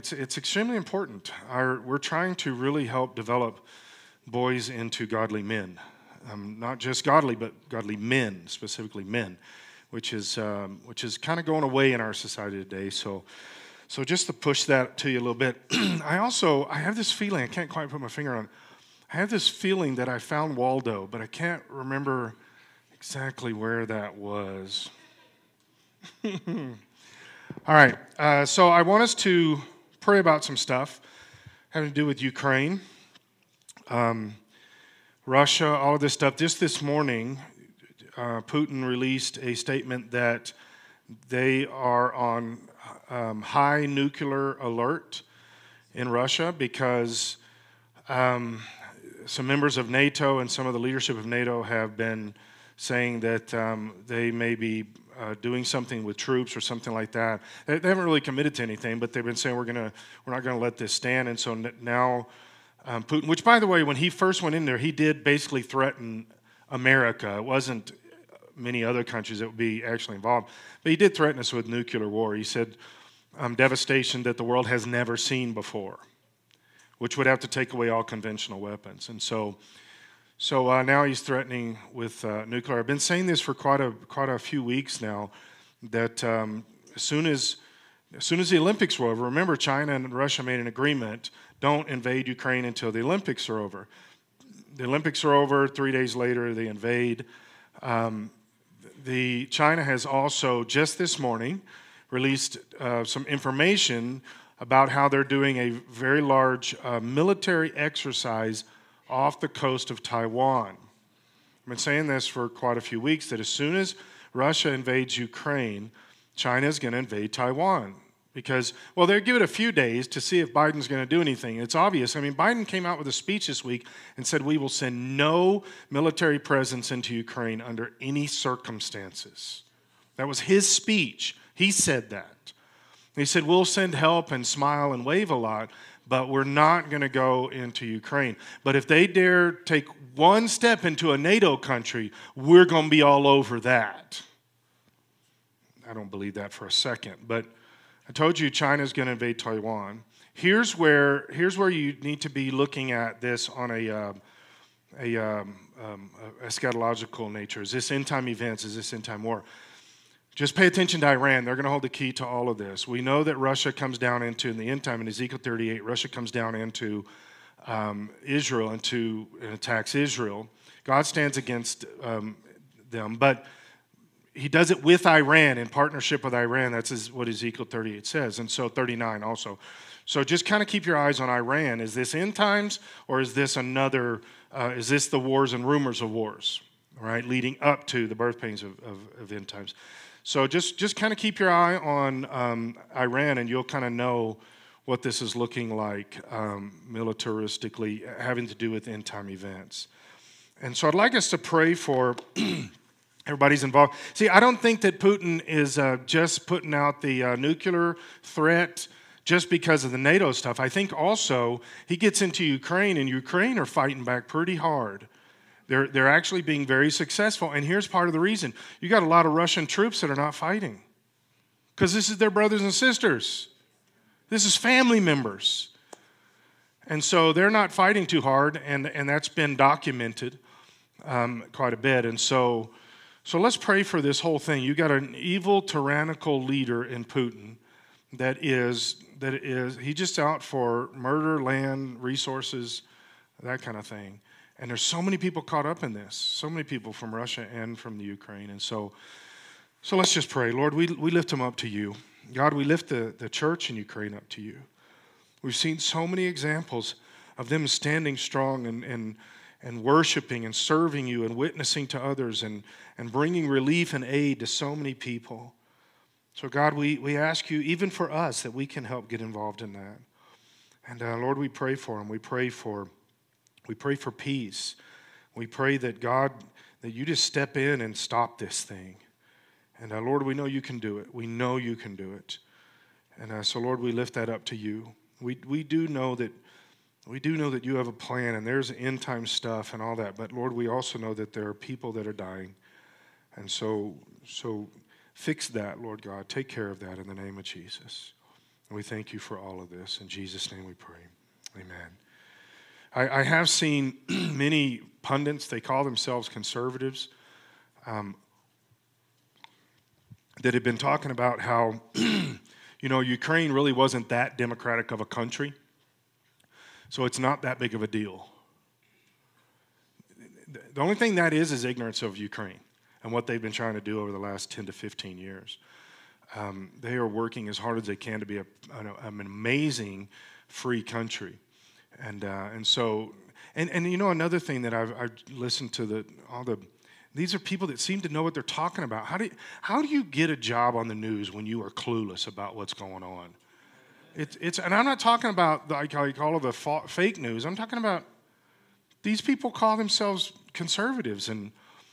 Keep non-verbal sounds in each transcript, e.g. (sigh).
It's, it's extremely important. Our, we're trying to really help develop boys into godly men. Um, not just godly, but godly men, specifically men, which is, um, which is kind of going away in our society today. So, so just to push that to you a little bit, (clears throat) I also I have this feeling I can't quite put my finger on. it. I have this feeling that I found Waldo, but I can't remember exactly where that was. (laughs) All right, uh, so I want us to pray about some stuff having to do with Ukraine, um, Russia, all of this stuff. Just this morning, uh, Putin released a statement that they are on um, high nuclear alert in Russia because um, some members of NATO and some of the leadership of NATO have been saying that um, they may be uh, doing something with troops or something like that. They, they, haven't really committed to anything, but they've been saying we're gonna we're not gonna let this stand. And so now um, Putin, which by the way, when he first went in there, he did basically threaten America. It wasn't many other countries that would be actually involved, but he did threaten us with nuclear war. He said um, devastation that the world has never seen before, which would have to take away all conventional weapons. And so so uh, now he's threatening with uh, nuclear. I've been saying this for quite a quite a few weeks now. That um, as soon as as soon as the Olympics were over, remember China and Russia made an agreement: don't invade Ukraine until the Olympics are over. The Olympics are over. Three days later, they invade. Um, the China has also just this morning released uh, some information about how they're doing a very large uh, military exercise off the coast of Taiwan. I've been saying this for quite a few weeks that as soon as Russia invades Ukraine, China is going to invade Taiwan. Because, well, they'll give it a few days to see if Biden's going to do anything. It's obvious. I mean, Biden came out with a speech this week and said, We will send no military presence into Ukraine under any circumstances. That was his speech. He said that. He said, We'll send help and smile and wave a lot, but we're not going to go into Ukraine. But if they dare take one step into a NATO country, we're going to be all over that. I don't believe that for a second, but I told you China's going to invade Taiwan. Here's where, here's where you need to be looking at this on a, uh, a um, um, eschatological nature. Is this end time events? Is this end time war? Just pay attention to Iran. They're going to hold the key to all of this. We know that Russia comes down into, in the end time, in Ezekiel 38, Russia comes down into um, Israel and, to, and attacks Israel. God stands against um, them, but he does it with Iran, in partnership with Iran. That's what Ezekiel 38 says, and so 39 also. So just kind of keep your eyes on Iran. Is this end times, or is this another, uh, is this the wars and rumors of wars, right, leading up to the birth pains of, of, of end times? So just, just kind of keep your eye on um, Iran, and you'll kind of know what this is looking like um, militaristically, having to do with end time events. And so I'd like us to pray for (clears throat) everybody's involved. See, I don't think that Putin is uh, just putting out the uh, nuclear threat just because of the NATO stuff. I think also he gets into Ukraine, and Ukraine are fighting back pretty hard. They're, they're actually being very successful. And here's part of the reason you got a lot of Russian troops that are not fighting because this is their brothers and sisters, this is family members. And so they're not fighting too hard, and, and that's been documented um, quite a bit. And so, so let's pray for this whole thing. You got an evil, tyrannical leader in Putin that is that is he just out for murder, land, resources, that kind of thing. And there's so many people caught up in this, so many people from Russia and from the Ukraine. And so, so let's just pray. Lord, we, we lift them up to you. God, we lift the, the church in Ukraine up to you. We've seen so many examples of them standing strong and, and, and worshiping and serving you and witnessing to others and, and bringing relief and aid to so many people. So, God, we, we ask you, even for us, that we can help get involved in that. And uh, Lord, we pray for them. We pray for we pray for peace. We pray that God, that you just step in and stop this thing. And uh, Lord, we know you can do it. We know you can do it. And uh, so, Lord, we lift that up to you. We, we do know that we do know that you have a plan and there's end time stuff and all that. But Lord, we also know that there are people that are dying. And so, so fix that, Lord God. Take care of that in the name of Jesus. And we thank you for all of this. In Jesus' name we pray. Amen. I, I have seen (clears throat) many pundits, they call themselves conservatives, um, that have been talking about how, (clears throat) you know, Ukraine really wasn't that democratic of a country. So it's not that big of a deal. The only thing that is is ignorance of Ukraine and what they've been trying to do over the last 10 to 15 years. Um, they are working as hard as they can to be a, an, an amazing free country. And, uh, and so, and, and you know, another thing that I've, I've listened to the, all the, these are people that seem to know what they're talking about. How do, you, how do you get a job on the news when you are clueless about what's going on? It's, it's, and I'm not talking about like all of the fa- fake news. I'm talking about these people call themselves conservatives and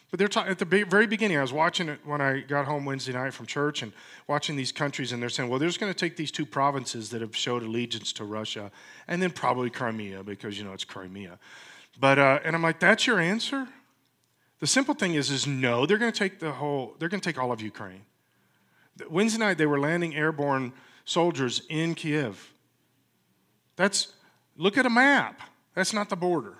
but they're talking at the very beginning. I was watching it when I got home Wednesday night from church and watching these countries, and they're saying, well, they're just going to take these two provinces that have showed allegiance to Russia, and then probably Crimea because you know it's Crimea. But uh, and I'm like, that's your answer. The simple thing is, is no. They're going to take the whole. They're going to take all of Ukraine. Wednesday night they were landing airborne soldiers in Kiev. That's look at a map. That's not the border.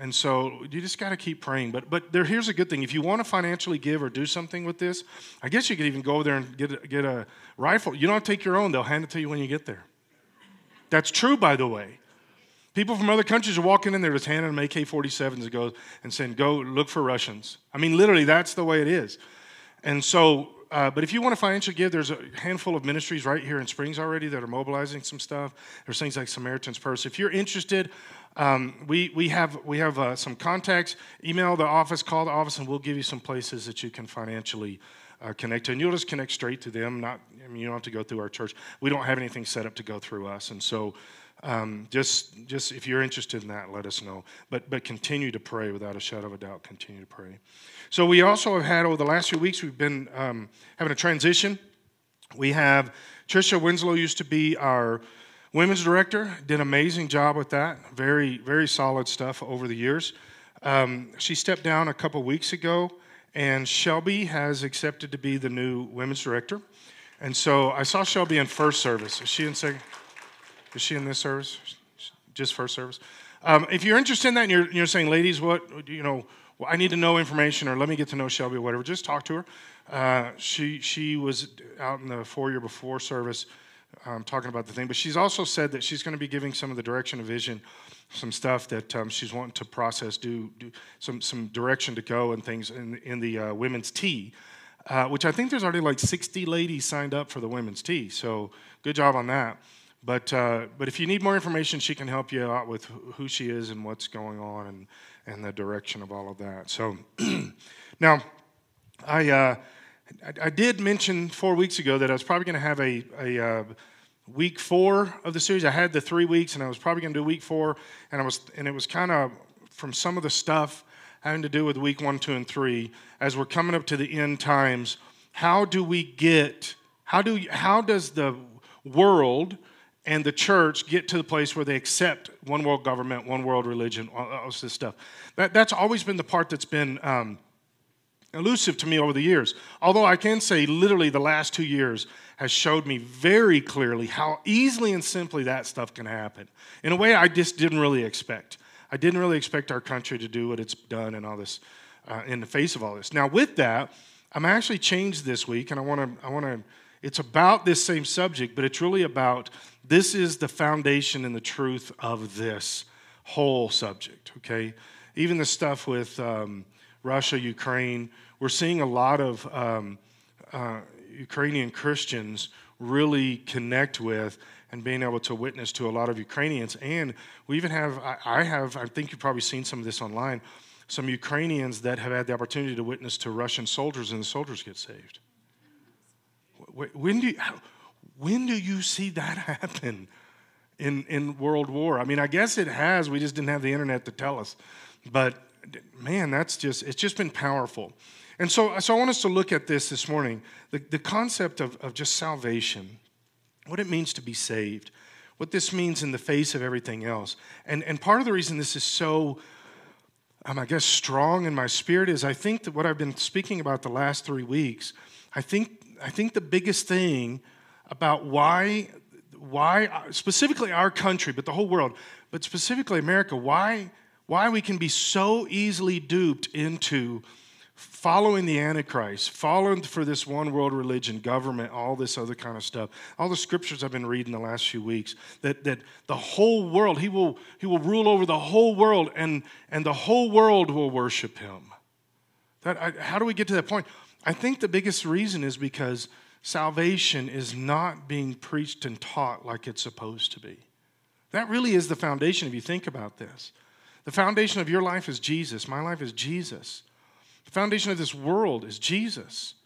And so you just got to keep praying. But but there, here's a good thing: if you want to financially give or do something with this, I guess you could even go over there and get a, get a rifle. You don't have to take your own; they'll hand it to you when you get there. That's true, by the way. People from other countries are walking in there just handing them AK-47s and go and saying, "Go look for Russians." I mean, literally, that's the way it is. And so, uh, but if you want to financially give, there's a handful of ministries right here in Springs already that are mobilizing some stuff. There's things like Samaritan's Purse. If you're interested, um, we, we have, we have uh, some contacts. Email the office, call the office, and we'll give you some places that you can financially uh, connect to. And you'll just connect straight to them. Not, I mean, you don't have to go through our church. We don't have anything set up to go through us. And so um, just, just if you're interested in that, let us know. But, but continue to pray without a shadow of a doubt. Continue to pray. So we also have had over the last few weeks, we've been um, having a transition. We have Trisha Winslow used to be our Women's director did an amazing job with that. Very, very solid stuff over the years. Um, she stepped down a couple weeks ago, and Shelby has accepted to be the new women's director. And so I saw Shelby in first service. Is she in second? Is she in this service? Just first service. Um, if you're interested in that, and you're, you're saying, ladies, what you know, well, I need to know information, or let me get to know Shelby, or whatever. Just talk to her. Uh, she she was out in the four-year before service um, talking about the thing. But she's also said that she's going to be giving some of the direction of vision, some stuff that um, she's wanting to process, do, do some some direction to go and things in in the uh, women's tea. Uh, which I think there's already like 60 ladies signed up for the women's tea. So good job on that. But uh, but if you need more information, she can help you out with who she is and what's going on and and the direction of all of that. So (clears throat) now I uh, I, I, did mention four weeks ago that I was probably going to have a, a uh, week four of the series. I had the three weeks, and I was probably going to do week four, and I was, and it was kind of from some of the stuff having to do with week one, two, and three. As we're coming up to the end times, how do we get? How do? How does the world and the church get to the place where they accept one world government, one world religion, all this stuff? That, that's always been the part that's been. Um, elusive to me over the years. Although I can say, literally, the last two years has showed me very clearly how easily and simply that stuff can happen in a way I just didn't really expect. I didn't really expect our country to do what it's done and all this uh, in the face of all this. Now, with that, I'm actually changed this week, and I want to. I want to. It's about this same subject, but it's really about this is the foundation and the truth of this whole subject. Okay, even the stuff with. Um, Russia, Ukraine, we're seeing a lot of um, uh, Ukrainian Christians really connect with and being able to witness to a lot of Ukrainians. And we even have, I, I have, I think you've probably seen some of this online, some Ukrainians that have had the opportunity to witness to Russian soldiers and the soldiers get saved. When do you, when do you see that (laughs) happen in, in World War? I mean, I guess it has. We just didn't have the internet to tell us. But man, that's just, it's just been powerful. And so, so I want us to look at this this morning the, the concept of, of just salvation, what it means to be saved, what this means in the face of everything else. And, and part of the reason this is so, um, I guess, strong in my spirit is I think that what I've been speaking about the last three weeks, I think, I think the biggest thing about why why, specifically our country, but the whole world, but specifically America, why, why we can be so easily duped into following the Antichrist, following for this one world religion, government, all this other kind of stuff. All the scriptures I've been reading the last few weeks, that, that the whole world, he will, he will rule over the whole world and, and the whole world will worship him. That, I, how do we get to that point? I think the biggest reason is because salvation is not being preached and taught like it's supposed to be. That really is the foundation if you think about this. The foundation of your life is Jesus. My life is Jesus. The foundation of this world is Jesus.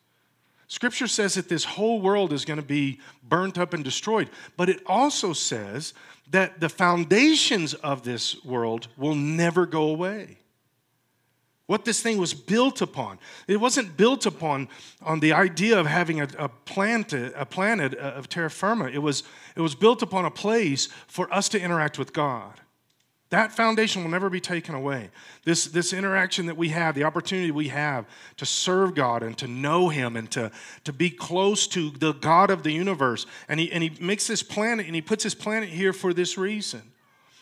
Scripture says that this whole world is going to be burnt up and destroyed, but it also says that the foundations of this world will never go away. What this thing was built upon. It wasn't built upon on the idea of having a, a, planet, a planet uh, of terra firma. It was, it was built upon a place for us to interact with God. That foundation will never be taken away. This, this interaction that we have, the opportunity we have to serve God and to know Him and to, to be close to the God of the universe. And he, and he makes this planet and He puts this planet here for this reason.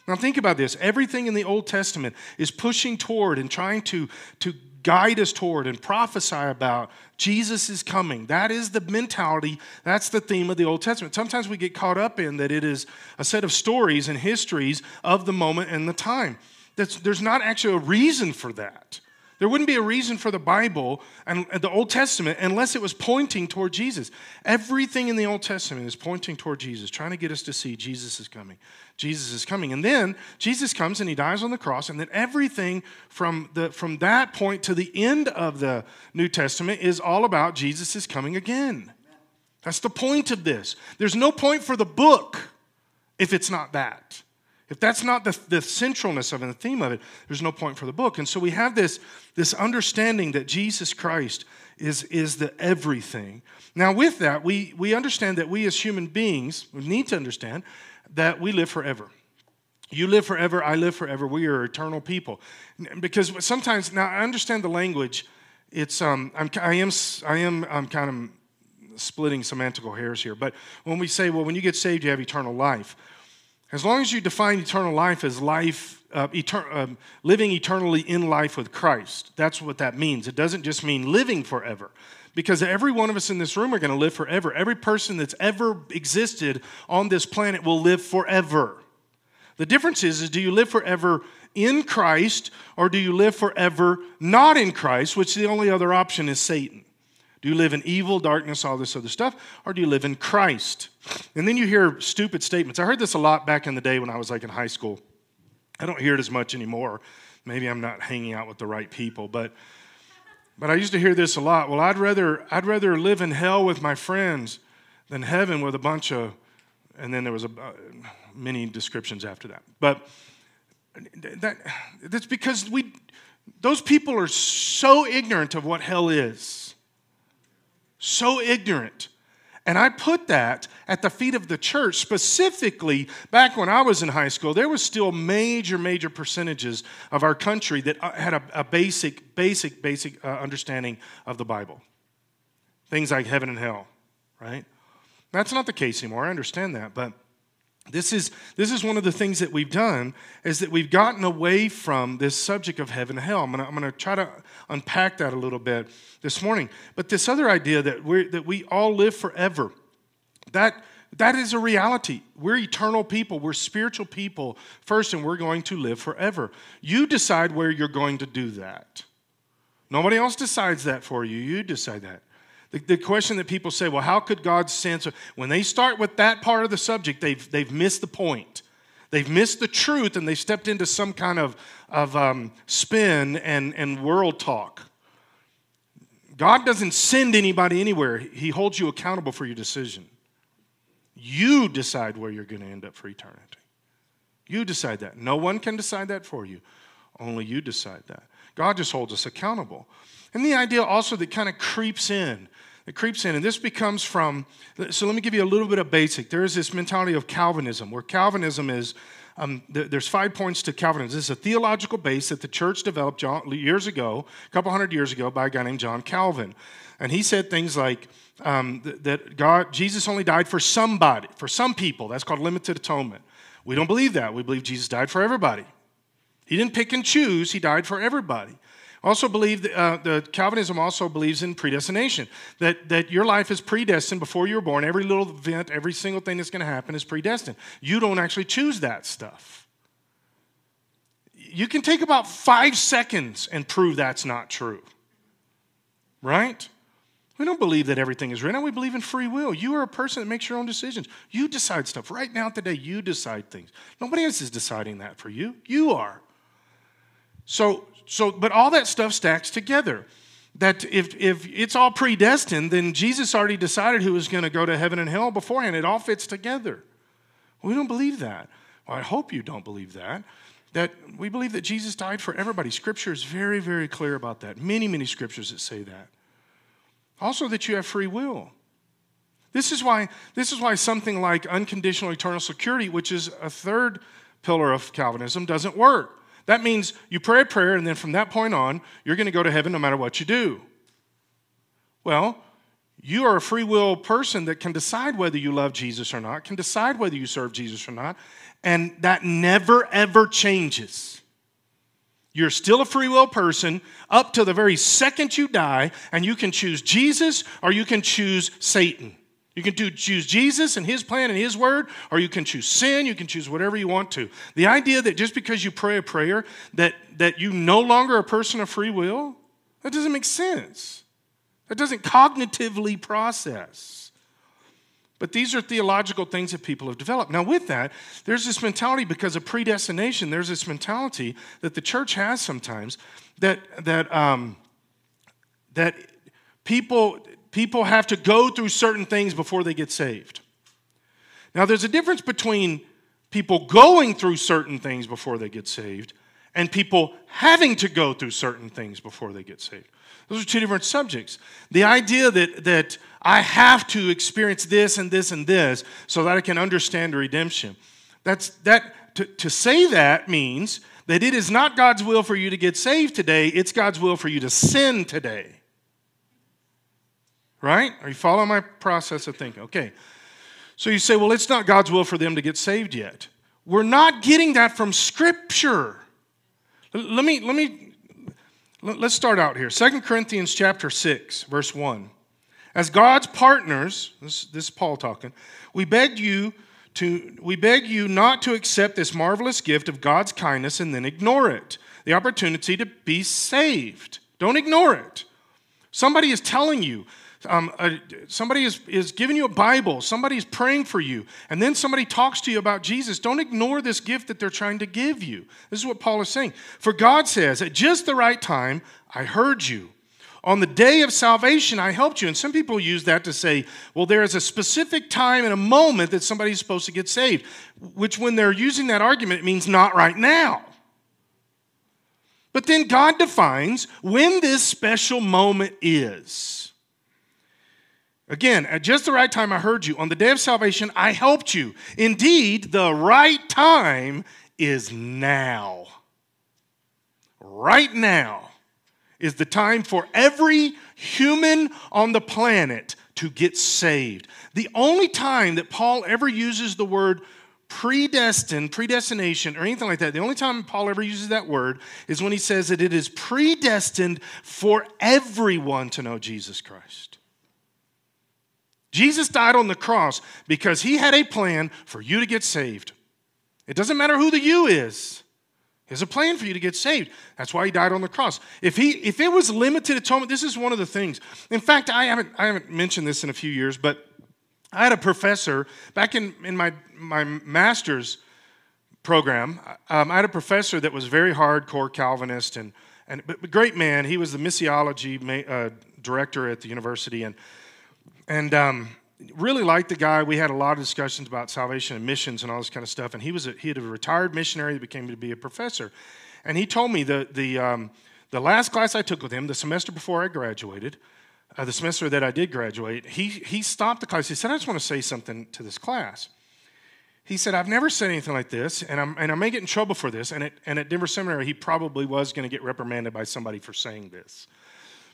Now, think about this. Everything in the Old Testament is pushing toward and trying to, to guide us toward and prophesy about Jesus is coming. That is the mentality, that's the theme of the Old Testament. Sometimes we get caught up in that it is a set of stories and histories of the moment and the time. That's, there's not actually a reason for that. There wouldn't be a reason for the Bible and the Old Testament unless it was pointing toward Jesus. Everything in the Old Testament is pointing toward Jesus, trying to get us to see Jesus is coming. Jesus is coming. And then Jesus comes and he dies on the cross, and then everything from, the, from that point to the end of the New Testament is all about Jesus is coming again. That's the point of this. There's no point for the book if it's not that. If that's not the, the centralness of it, the theme of it, there's no point for the book. And so we have this, this understanding that Jesus Christ is, is the everything. Now, with that, we, we understand that we as human beings, we need to understand that we live forever. You live forever, I live forever. We are eternal people. Because sometimes, now I understand the language. It's, um, I'm, I am, I am I'm kind of splitting semantical hairs here. But when we say, well, when you get saved, you have eternal life. As long as you define eternal life as life, uh, etern- uh, living eternally in life with Christ, that's what that means. It doesn't just mean living forever. Because every one of us in this room are going to live forever. Every person that's ever existed on this planet will live forever. The difference is, is do you live forever in Christ or do you live forever not in Christ, which the only other option is Satan? Do you live in evil, darkness, all this other stuff, or do you live in Christ? And then you hear stupid statements. I heard this a lot back in the day when I was like in high school. I don't hear it as much anymore. Maybe I'm not hanging out with the right people, but but I used to hear this a lot. Well, I'd rather I'd rather live in hell with my friends than heaven with a bunch of and then there was a uh, many descriptions after that. But that that's because we those people are so ignorant of what hell is so ignorant. And I put that at the feet of the church. Specifically, back when I was in high school, there was still major, major percentages of our country that uh, had a, a basic, basic, basic uh, understanding of the Bible. Things like heaven and hell, right? That's not the case anymore. I understand that, but this is, this is one of the things that we've done is that we've gotten away from this subject of heaven and hell. I'm going to try to unpack that a little bit this morning. But this other idea that, we that we all live forever, that, that is a reality. We're eternal people. We're spiritual people first, and we're going to live forever. You decide where you're going to do that. Nobody else decides that for you. You decide that. The, the question that people say, well, how could God send? So when they start with that part of the subject, they've, they've missed the point. They've missed the truth and they stepped into some kind of, of um, spin and, and world talk. God doesn't send anybody anywhere, He holds you accountable for your decision. You decide where you're going to end up for eternity. You decide that. No one can decide that for you. Only you decide that. God just holds us accountable. And the idea also that kind of creeps in It creeps in, and this becomes from. So let me give you a little bit of basic. There is this mentality of Calvinism, where Calvinism is um, th- there's five points to Calvinism. This is a theological base that the church developed years ago, a couple hundred years ago, by a guy named John Calvin. And he said things like um, th- that God, Jesus only died for somebody, for some people. That's called limited atonement. We don't believe that. We believe Jesus died for everybody. He didn't pick and choose, he died for everybody. Also believe that, uh, the Calvinism also believes in predestination, that, that your life is predestined before you were born. Every little event, every single thing that's going to happen is predestined. You don't actually choose that stuff. You can take about five seconds and prove that's not true. Right? We don't believe that everything is written. We believe in free will. You are a person that makes your own decisions. You decide stuff. Right now, today, you decide things. Nobody else is deciding that for you. You are. So, so but all that stuff stacks together. That if, if it's all predestined, then Jesus already decided who was going to go to heaven and hell beforehand. It all fits together. We don't believe that. Well, I hope you don't believe that. That we believe that Jesus died for everybody. Scripture is very, very clear about that. Many, many scriptures that say that. Also, that you have free will. This is why, this is why something like unconditional eternal security, which is a third pillar of Calvinism, doesn't work. That means you pray a prayer, and then from that point on, you're going to go to heaven no matter what you do. Well, you are a free will person that can decide whether you love Jesus or not, can decide whether you serve Jesus or not, and that never ever changes. You're still a free will person up to the very second you die, and you can choose Jesus or you can choose Satan. You can do, choose Jesus and his plan and his word, or you can choose sin, you can choose whatever you want to. The idea that just because you pray a prayer that, that you no longer a person of free will, that doesn't make sense. That doesn't cognitively process. But these are theological things that people have developed. Now, with that, there's this mentality because of predestination, there's this mentality that the church has sometimes that, that, um, that people, people have to go through certain things before they get saved. Now, there's a difference between people going through certain things before they get saved and people having to go through certain things before they get saved. Those are two different subjects. The idea that, that I have to experience this and this and this so that I can understand redemption. That's, that, to, to say that means that it is not God's will for you to get saved today, it's God's will for you to sin today. Right? Are you following my process of thinking? Okay. So you say, well, it's not God's will for them to get saved yet. We're not getting that from Scripture. Let me, let me Let's start out here. 2 Corinthians chapter 6, verse 1. As God's partners, this, this is Paul talking, we beg you to we beg you not to accept this marvelous gift of God's kindness and then ignore it. The opportunity to be saved. Don't ignore it. Somebody is telling you, um, somebody is, is giving you a Bible, somebody is praying for you, and then somebody talks to you about Jesus, don't ignore this gift that they're trying to give you. This is what Paul is saying. For God says, at just the right time, I heard you. On the day of salvation, I helped you. And some people use that to say, well, there is a specific time and a moment that somebody's supposed to get saved, which, when they're using that argument, it means not right now. But then God defines when this special moment is. Again, at just the right time, I heard you. On the day of salvation, I helped you. Indeed, the right time is now. Right now is the time for every human on the planet to get saved. The only time that Paul ever uses the word predestined, predestination, or anything like that, the only time Paul ever uses that word is when he says that it is predestined for everyone to know Jesus Christ. Jesus died on the cross because he had a plan for you to get saved. It doesn't matter who the you is. He has a plan for you to get saved. That's why he died on the cross. If he if it was limited atonement, this is one of the things. In fact, I haven't I haven't mentioned this in a few years, but I had a professor back in, in my, my master's program. Um, I had a professor that was very hardcore Calvinist and, and great man. He was the missiology uh, director at the university, and and um, really liked the guy. We had a lot of discussions about salvation and missions and all this kind of stuff. And he was a, he had a retired missionary that became to be a professor. And he told me the the um, the last class I took with him, the semester before I graduated, uh, the semester that I did graduate, he, he stopped the class. He said, I just want to say something to this class. He said, I've never said anything like this, and, I'm, and I may get in trouble for this. And at, and at Denver Seminary, he probably was going to get reprimanded by somebody for saying this.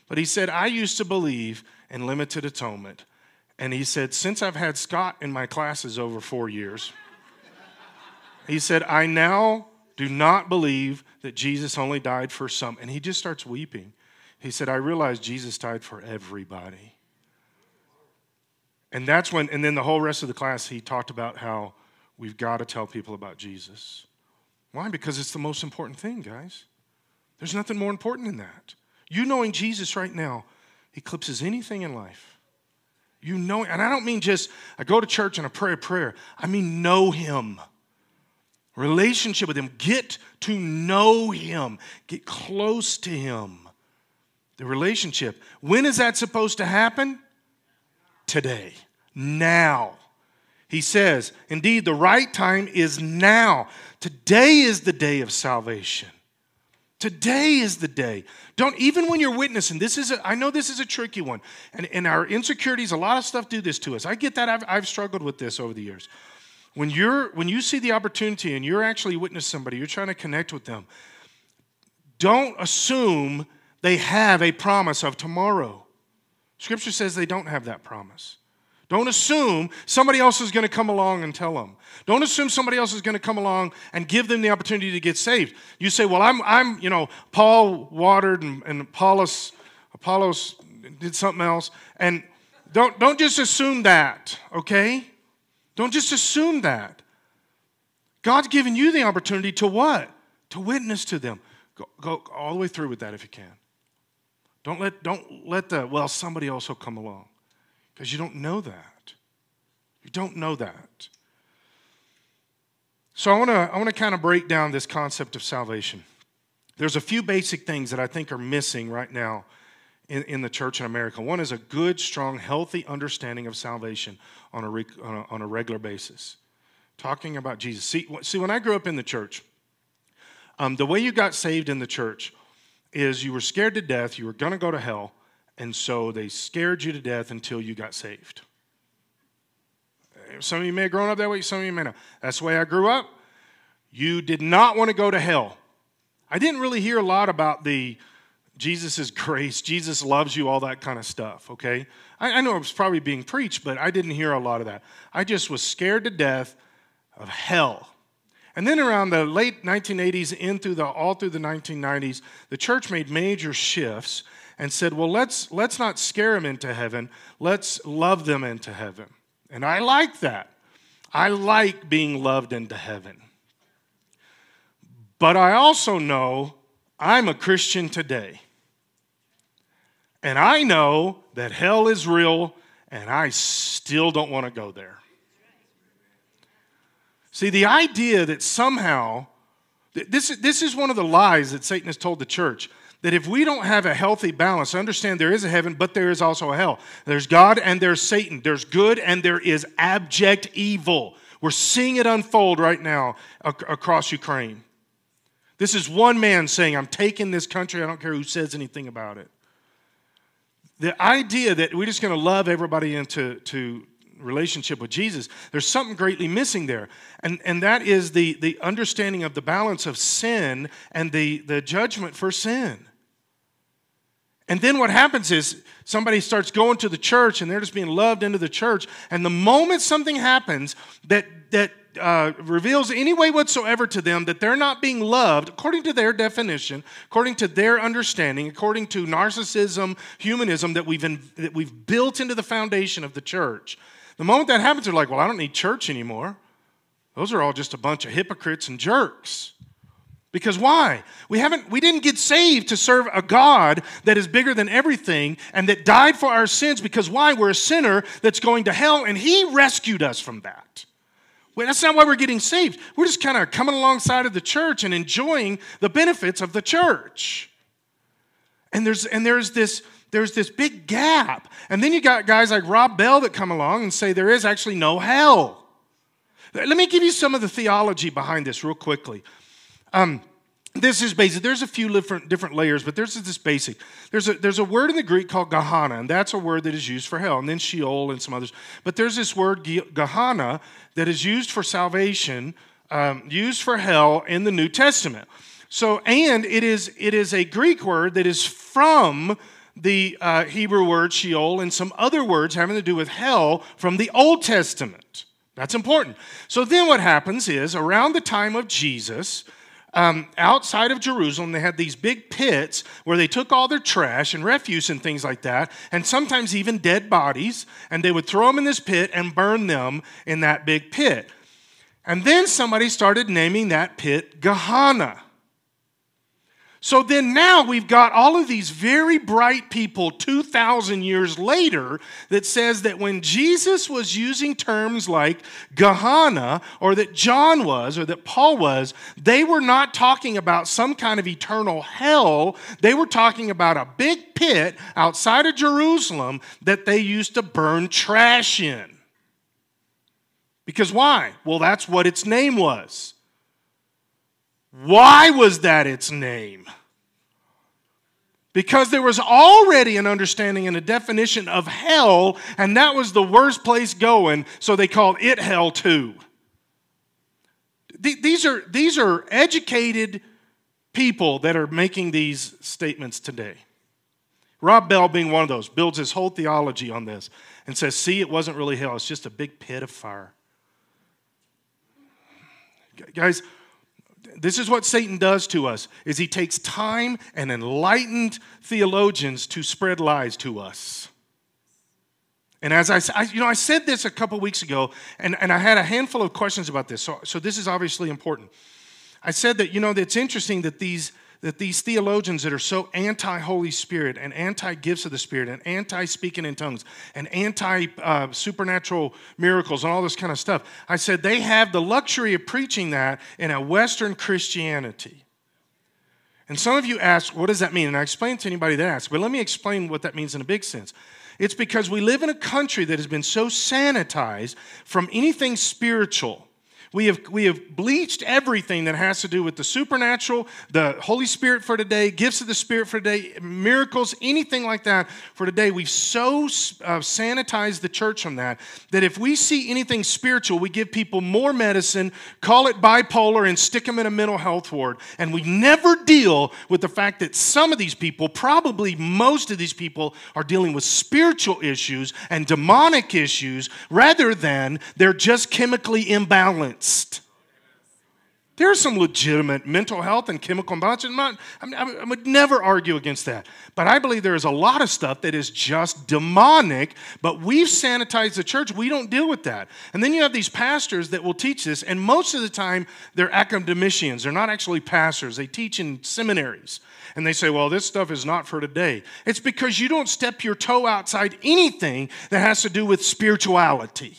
But he said, I used to believe in limited atonement. And he said, since I've had Scott in my classes over four years, he said, I now do not believe that Jesus only died for some. And he just starts weeping. He said, I realize Jesus died for everybody. And that's when, and then the whole rest of the class, he talked about how we've got to tell people about Jesus. Why? Because it's the most important thing, guys. There's nothing more important than that. You knowing Jesus right now eclipses anything in life. You know, and I don't mean just I go to church and I pray a prayer. I mean know him. Relationship with him. Get to know him. Get close to him. The relationship. When is that supposed to happen? Today. Now. He says, indeed, the right time is now. Today is the day of salvation. Today is the day. Don't, even when you're witnessing, this is, a, I know this is a tricky one. And, and our insecurities, a lot of stuff do this to us. I get that. I've, I've struggled with this over the years. When, you're, when you see the opportunity and you're actually witnessing somebody, you're trying to connect with them, don't assume they have a promise of tomorrow. Scripture says they don't have that promise. Don't assume somebody else is going to come along and tell them. Don't assume somebody else is going to come along and give them the opportunity to get saved. You say, well, I'm, I'm you know, Paul watered and, and Apollos, Apollos did something else. And don't, don't just assume that, okay? Don't just assume that. God's given you the opportunity to what? To witness to them. Go, go all the way through with that if you can. Don't let, don't let the, well, somebody else will come along because you don't know that. You don't know that. So I want to I want to kind of break down this concept of salvation. There's a few basic things that I think are missing right now in, in the church in America. One is a good, strong, healthy understanding of salvation on a, on a, on a regular basis. Talking about Jesus. See, see, when I grew up in the church, um, the way you got saved in the church is you were scared to death, you were going to go to hell, and so they scared you to death until you got saved. Some of you may have grown up that way, some of you may not. That's the way I grew up. You did not want to go to hell. I didn't really hear a lot about the Jesus' grace, Jesus loves you, all that kind of stuff, okay? I, I know it was probably being preached, but I didn't hear a lot of that. I just was scared to death of hell. And then around the late 1980s, in through the, all through the 1990s, the church made major shifts and said, well, let's, let's not scare them into heaven, let's love them into heaven. And I like that. I like being loved into heaven. But I also know I'm a Christian today. And I know that hell is real, and I still don't want to go there. See, the idea that somehow, this, this is one of the lies that Satan has told the church that if we don't have a healthy balance, understand there is a heaven, but there is also a hell. There's God and there's Satan. There's good and there is abject evil. We're seeing it unfold right now across Ukraine. This is one man saying, I'm taking this country, I don't care who says anything about it. The idea that we're just going to love everybody into to relationship with Jesus, there's something greatly missing there. And, and that is the, the understanding of the balance of sin and the, the judgment for sin. And then what happens is somebody starts going to the church and they're just being loved into the church. And the moment something happens that, that uh, reveals any way whatsoever to them that they're not being loved, according to their definition, according to their understanding, according to narcissism, humanism that we've, in, that we've built into the foundation of the church, the moment that happens, they're like, well, I don't need church anymore. Those are all just a bunch of hypocrites and jerks. Because why? We haven't we didn't get saved to serve a God that is bigger than everything and that died for our sins because why? We're a sinner that's going to hell and he rescued us from that. Well, that's not why we're getting saved. We're just kind of coming alongside of the church and enjoying the benefits of the church. And there's and there's this there's this big gap. And then you got guys like Rob Bell that come along and say there is actually no hell. Let me give you some of the theology behind this real quickly. Um, this is basic. There's a few different, different layers, but there's this basic. There's a, there's a word in the Greek called Gehenna, and that's a word that is used for hell, and then Sheol and some others. But there's this word Gehenna that is used for salvation, um, used for hell in the New Testament. So, and it is, it is a Greek word that is from the uh, Hebrew word Sheol and some other words having to do with hell from the Old Testament. That's important. So then what happens is around the time of Jesus, um, outside of Jerusalem, they had these big pits where they took all their trash and refuse and things like that, and sometimes even dead bodies, and they would throw them in this pit and burn them in that big pit. And then somebody started naming that pit Gehenna. So then now we've got all of these very bright people 2,000 years later that says that when Jesus was using terms like Gehenna, or that John was, or that Paul was, they were not talking about some kind of eternal hell. They were talking about a big pit outside of Jerusalem that they used to burn trash in. Because why? Well, that's what its name was. Why was that its name? Because there was already an understanding and a definition of hell, and that was the worst place going, so they called it hell too. These are, these are educated people that are making these statements today. Rob Bell, being one of those, builds his whole theology on this and says, See, it wasn't really hell, it's just a big pit of fire. Guys, this is what Satan does to us is he takes time and enlightened theologians to spread lies to us. And as I, I you know, I said this a couple weeks ago, and, and I had a handful of questions about this. So, so this is obviously important. I said that, you know, it's interesting that these that these theologians that are so anti Holy Spirit and anti gifts of the Spirit and anti speaking in tongues and anti uh, supernatural miracles and all this kind of stuff, I said they have the luxury of preaching that in a Western Christianity. And some of you ask, what does that mean? And I explained to anybody that asks, but let me explain what that means in a big sense. It's because we live in a country that has been so sanitized from anything spiritual we have, we have bleached everything that has to do with the supernatural, the Holy Spirit for today, gifts of the Spirit for today, miracles, anything like that for today. We've so uh, sanitized the church from that that if we see anything spiritual, we give people more medicine, call it bipolar, and stick them in a mental health ward. And we never deal with the fact that some of these people, probably most of these people, are dealing with spiritual issues and demonic issues rather than they're just chemically imbalanced balanced. There's some legitimate mental health and chemical imbalance. I, I would never argue against that. But I believe there is a lot of stuff that is just demonic, but we've sanitized the church. We don't deal with that. And then you have these pastors that will teach this, and most of the time they're academicians. They're not actually pastors, they teach in seminaries. And they say, well, this stuff is not for today. It's because you don't step your toe outside anything that has to do with spirituality.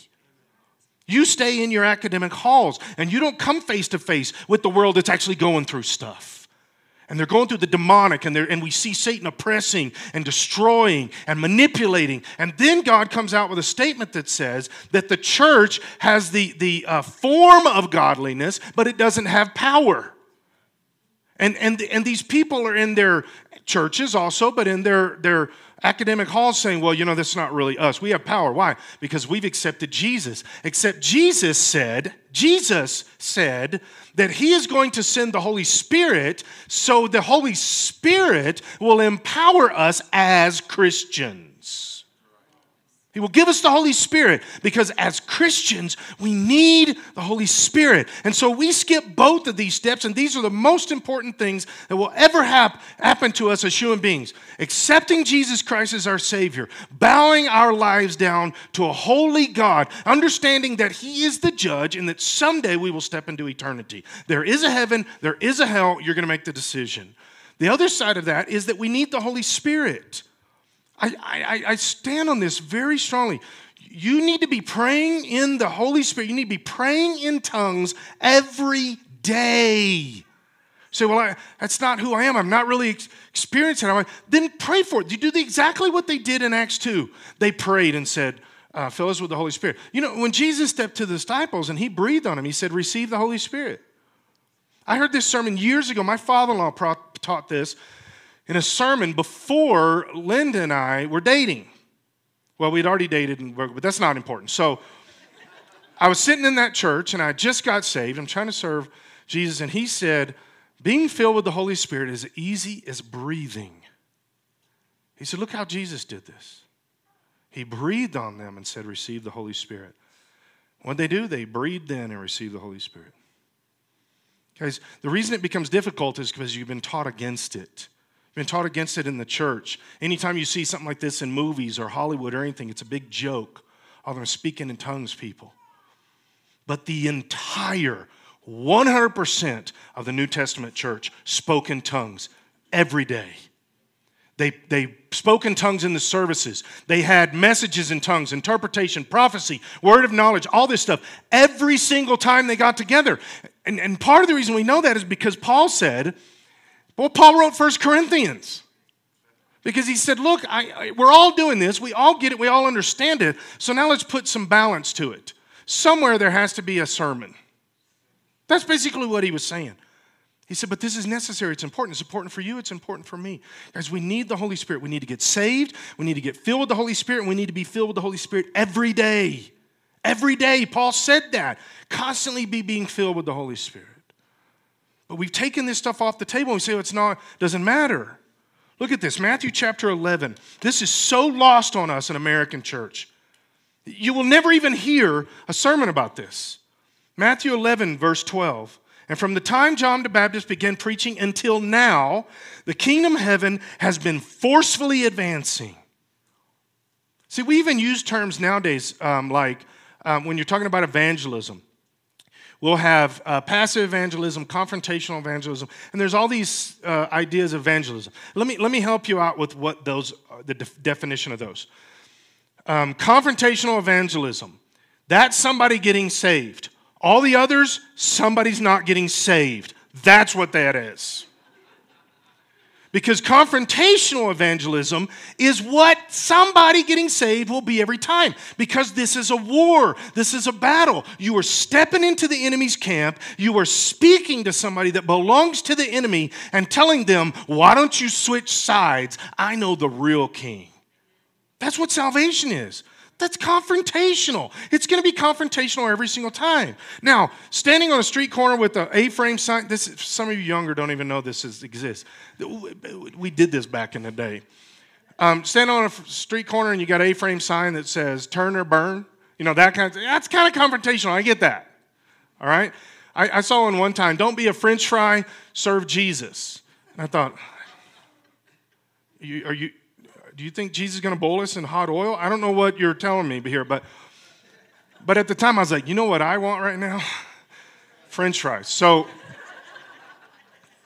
You stay in your academic halls and you don't come face to face with the world that's actually going through stuff. And they're going through the demonic, and, and we see Satan oppressing and destroying and manipulating. And then God comes out with a statement that says that the church has the, the uh, form of godliness, but it doesn't have power. And, and, and these people are in their churches also, but in their, their academic halls saying, well, you know, that's not really us. We have power. Why? Because we've accepted Jesus. Except Jesus said, Jesus said that he is going to send the Holy Spirit so the Holy Spirit will empower us as Christians. He will give us the Holy Spirit because as Christians, we need the Holy Spirit. And so we skip both of these steps, and these are the most important things that will ever hap- happen to us as human beings. Accepting Jesus Christ as our Savior, bowing our lives down to a holy God, understanding that He is the judge and that someday we will step into eternity. There is a heaven, there is a hell, you're going to make the decision. The other side of that is that we need the Holy Spirit. I, I, I stand on this very strongly. You need to be praying in the Holy Spirit. You need to be praying in tongues every day. say, well, I, that's not who I am. I'm not really ex- experiencing it. Like, then pray for it. You do the, exactly what they did in Acts 2. They prayed and said, uh, fill us with the Holy Spirit. You know, when Jesus stepped to the disciples and he breathed on them, he said, receive the Holy Spirit. I heard this sermon years ago. My father in law taught this in a sermon before Linda and I were dating. Well, we'd already dated, but that's not important. So I was sitting in that church and I just got saved. I'm trying to serve Jesus, and he said, Being filled with the Holy Spirit is easy as breathing. He said, Look how Jesus did this. He breathed on them and said, Receive the Holy Spirit. What they do? They breathed in and received the Holy Spirit. Guys, the reason it becomes difficult is because you've been taught against it. Been taught against it in the church. Anytime you see something like this in movies or Hollywood or anything, it's a big joke. Oh, all them speaking in tongues people. But the entire 100% of the New Testament church spoke in tongues every day. They, they spoke in tongues in the services. They had messages in tongues, interpretation, prophecy, word of knowledge, all this stuff every single time they got together. And, and part of the reason we know that is because Paul said, well, Paul wrote First Corinthians. Because he said, look, I, I, we're all doing this. We all get it. We all understand it. So now let's put some balance to it. Somewhere there has to be a sermon. That's basically what he was saying. He said, but this is necessary. It's important. It's important for you. It's important for me. Guys, we need the Holy Spirit. We need to get saved. We need to get filled with the Holy Spirit. And we need to be filled with the Holy Spirit every day. Every day. Paul said that. Constantly be being filled with the Holy Spirit. But we've taken this stuff off the table and we say well, it's not, doesn't matter. Look at this Matthew chapter 11. This is so lost on us in American church. You will never even hear a sermon about this. Matthew 11, verse 12. And from the time John the Baptist began preaching until now, the kingdom of heaven has been forcefully advancing. See, we even use terms nowadays um, like um, when you're talking about evangelism. We'll have uh, passive evangelism, confrontational evangelism, and there's all these uh, ideas of evangelism. Let me, let me help you out with what those, uh, the def- definition of those. Um, confrontational evangelism, that's somebody getting saved. All the others, somebody's not getting saved. That's what that is. Because confrontational evangelism is what somebody getting saved will be every time. Because this is a war, this is a battle. You are stepping into the enemy's camp, you are speaking to somebody that belongs to the enemy and telling them, Why don't you switch sides? I know the real king. That's what salvation is. That's confrontational. It's going to be confrontational every single time. Now, standing on a street corner with an A-frame sign. This some of you younger don't even know this is, exists. We did this back in the day. Um, standing on a street corner and you got A-frame sign that says "Turn or Burn." You know that kind of. That's kind of confrontational. I get that. All right. I, I saw one one time. Don't be a French fry. Serve Jesus. And I thought, you, are you do you think Jesus is going to bowl us in hot oil? I don't know what you're telling me here, but but at the time I was like, you know what I want right now? French fries. So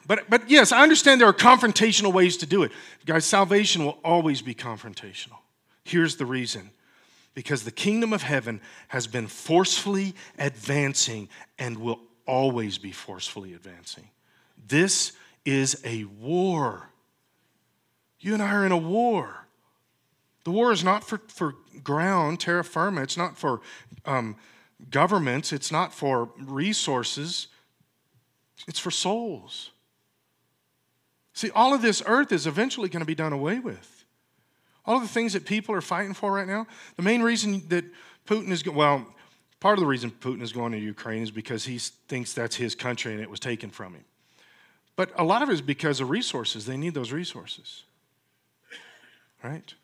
but but yes, I understand there are confrontational ways to do it. Guys, salvation will always be confrontational. Here's the reason. Because the kingdom of heaven has been forcefully advancing and will always be forcefully advancing. This is a war. You and I are in a war. The war is not for, for ground, terra firma. It's not for um, governments. It's not for resources. It's for souls. See, all of this earth is eventually going to be done away with. All of the things that people are fighting for right now, the main reason that Putin is, well, part of the reason Putin is going to Ukraine is because he thinks that's his country and it was taken from him. But a lot of it is because of resources. They need those resources. Right?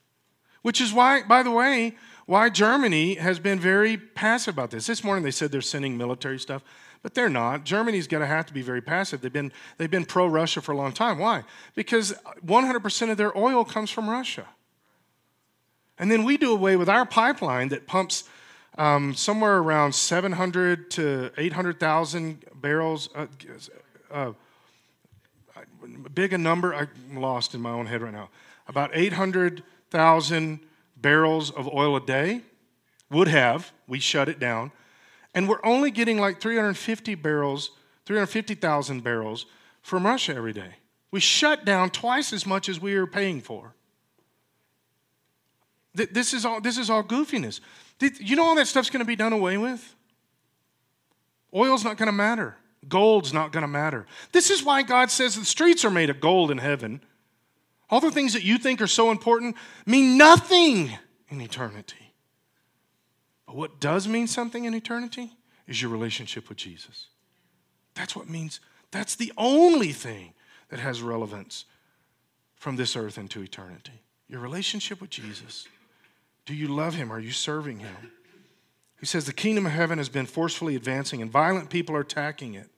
Which is why, by the way, why Germany has been very passive about this. This morning they said they're sending military stuff, but they're not. Germany's going to have to be very passive. They've been, they've been pro Russia for a long time. Why? Because 100% of their oil comes from Russia. And then we do away with our pipeline that pumps um, somewhere around 700 to 800,000 barrels. Uh, uh, big a number, I'm lost in my own head right now. About 800,000 Thousand barrels of oil a day. Would have, we shut it down. And we're only getting like 350 barrels, 350,000 barrels from Russia every day. We shut down twice as much as we are paying for. This is all, this is all goofiness. You know, all that stuff's going to be done away with? Oil's not going to matter. Gold's not going to matter. This is why God says the streets are made of gold in heaven all the things that you think are so important mean nothing in eternity. But what does mean something in eternity is your relationship with Jesus. That's what means, that's the only thing that has relevance from this earth into eternity. Your relationship with Jesus. Do you love him? Are you serving him? He says, The kingdom of heaven has been forcefully advancing, and violent people are attacking it.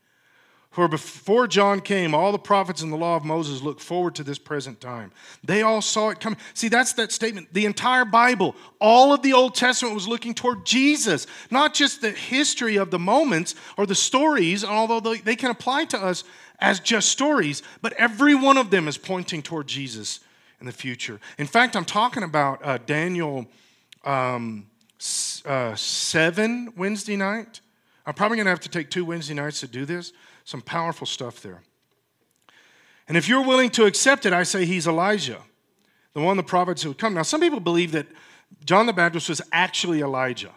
For before John came, all the prophets and the law of Moses looked forward to this present time. They all saw it coming. See, that's that statement. The entire Bible, all of the Old Testament was looking toward Jesus, not just the history of the moments or the stories, although they can apply to us as just stories, but every one of them is pointing toward Jesus in the future. In fact, I'm talking about uh, Daniel um, uh, 7 Wednesday night. I'm probably going to have to take two Wednesday nights to do this. Some powerful stuff there. And if you're willing to accept it, I say he's Elijah, the one the prophets who would come. Now, some people believe that John the Baptist was actually Elijah.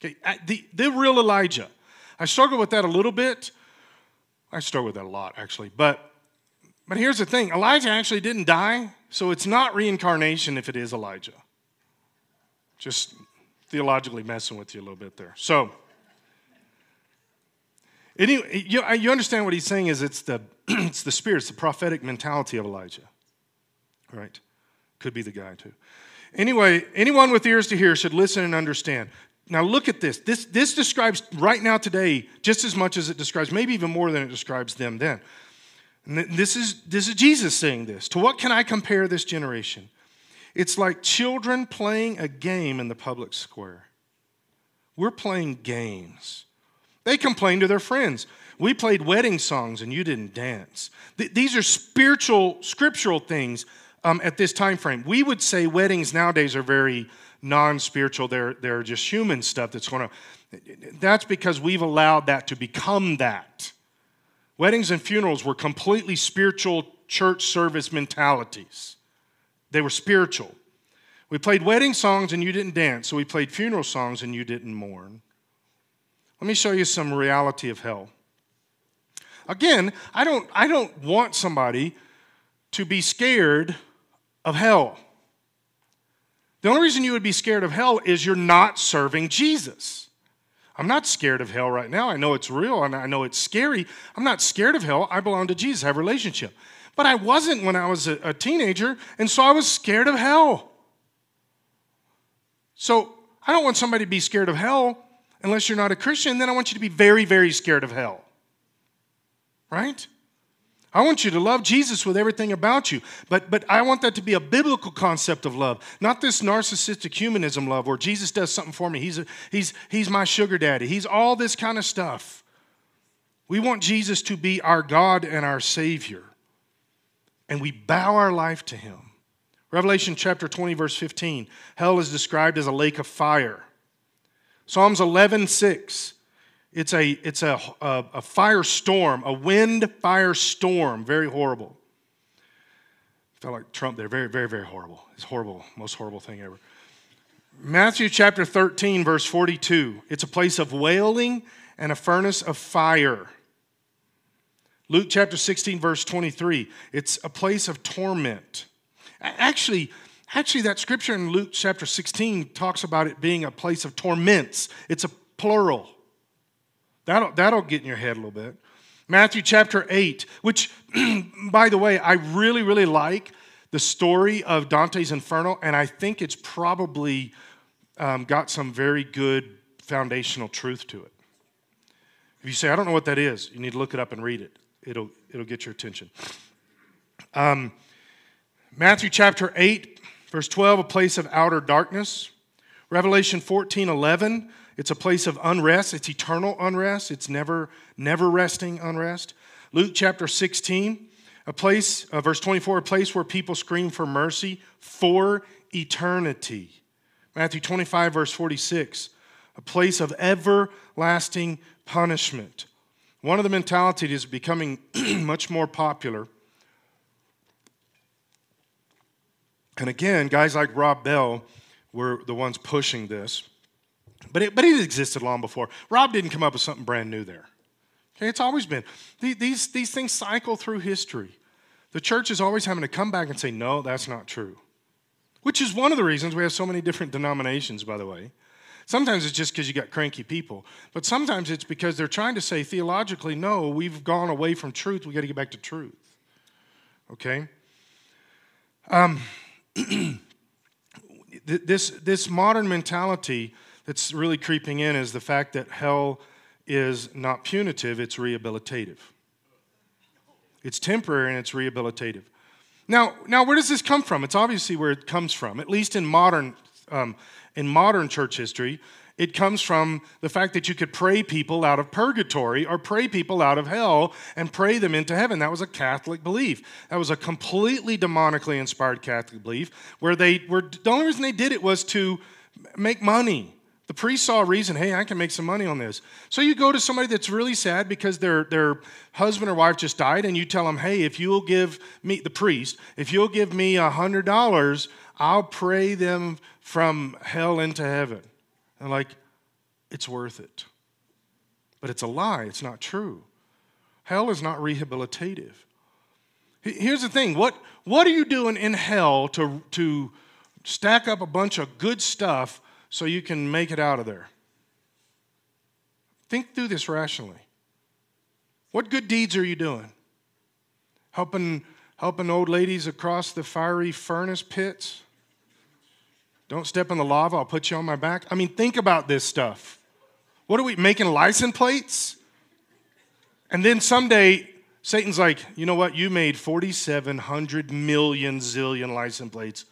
Okay, uh, the, the real Elijah. I struggle with that a little bit. I struggle with that a lot, actually. But, but here's the thing Elijah actually didn't die, so it's not reincarnation if it is Elijah. Just theologically messing with you a little bit there. So, Anyway, you, you understand what he's saying is it's the, (clears throat) it's the spirit, it's the prophetic mentality of Elijah. Right? Could be the guy too. Anyway, anyone with ears to hear should listen and understand. Now look at this. This, this describes right now today just as much as it describes, maybe even more than it describes them then. And this is, this is Jesus saying this. To what can I compare this generation? It's like children playing a game in the public square. We're playing games. They complained to their friends. We played wedding songs and you didn't dance. Th- these are spiritual, scriptural things um, at this time frame. We would say weddings nowadays are very non-spiritual. They're they're just human stuff that's going to. That's because we've allowed that to become that. Weddings and funerals were completely spiritual church service mentalities. They were spiritual. We played wedding songs and you didn't dance, so we played funeral songs and you didn't mourn. Let me show you some reality of hell. Again, I don't, I don't want somebody to be scared of hell. The only reason you would be scared of hell is you're not serving Jesus. I'm not scared of hell right now. I know it's real and I know it's scary. I'm not scared of hell. I belong to Jesus, I have a relationship. But I wasn't when I was a, a teenager, and so I was scared of hell. So I don't want somebody to be scared of hell unless you're not a Christian, then I want you to be very, very scared of hell. Right? I want you to love Jesus with everything about you. But, but I want that to be a biblical concept of love, not this narcissistic humanism love where Jesus does something for me. He's, a, he's, he's my sugar daddy. He's all this kind of stuff. We want Jesus to be our God and our Savior. And we bow our life to Him. Revelation chapter 20, verse 15 hell is described as a lake of fire. Psalms 11, 6. It's a, it's a, a, a firestorm, a wind fire storm. Very horrible. Felt like Trump there. Very, very, very horrible. It's horrible. Most horrible thing ever. Matthew chapter 13, verse 42. It's a place of wailing and a furnace of fire. Luke chapter 16, verse 23. It's a place of torment. Actually, Actually, that scripture in Luke chapter 16 talks about it being a place of torments. It's a plural. That'll, that'll get in your head a little bit. Matthew chapter 8, which, (clears throat) by the way, I really, really like the story of Dante's Inferno, and I think it's probably um, got some very good foundational truth to it. If you say, I don't know what that is, you need to look it up and read it. It'll, it'll get your attention. Um, Matthew chapter 8, Verse 12, a place of outer darkness. Revelation 14, 11, it's a place of unrest. It's eternal unrest. It's never, never resting unrest. Luke chapter 16, a place, uh, verse 24, a place where people scream for mercy for eternity. Matthew 25, verse 46, a place of everlasting punishment. One of the mentalities is becoming (clears throat) much more popular And again, guys like Rob Bell were the ones pushing this. But it, but it existed long before. Rob didn't come up with something brand new there. Okay, it's always been. These, these things cycle through history. The church is always having to come back and say, no, that's not true. Which is one of the reasons we have so many different denominations, by the way. Sometimes it's just because you got cranky people, but sometimes it's because they're trying to say theologically, no, we've gone away from truth. We got to get back to truth. Okay? Um, (clears throat) this, this modern mentality that's really creeping in is the fact that hell is not punitive, it's rehabilitative. It's temporary and it's rehabilitative. Now, now where does this come from? It's obviously where it comes from, at least in modern, um, in modern church history. It comes from the fact that you could pray people out of purgatory or pray people out of hell and pray them into heaven. That was a Catholic belief. That was a completely demonically inspired Catholic belief where they were, the only reason they did it was to make money. The priest saw a reason, hey, I can make some money on this. So you go to somebody that's really sad because their, their husband or wife just died, and you tell them, hey, if you'll give me, the priest, if you'll give me a $100, I'll pray them from hell into heaven. And like, it's worth it. But it's a lie, it's not true. Hell is not rehabilitative. Here's the thing what, what are you doing in hell to, to stack up a bunch of good stuff so you can make it out of there? Think through this rationally. What good deeds are you doing? Helping, helping old ladies across the fiery furnace pits? Don't step in the lava, I'll put you on my back. I mean, think about this stuff. What are we making license plates? And then someday, Satan's like, you know what? You made 4,700 million zillion license plates.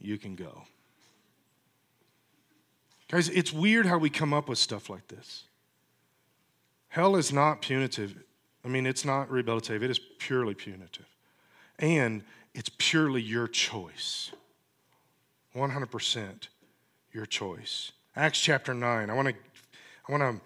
You can go. Guys, it's weird how we come up with stuff like this. Hell is not punitive. I mean, it's not rehabilitative, it is purely punitive. And it's purely your choice. 100% your choice. Acts chapter 9. I want to I want to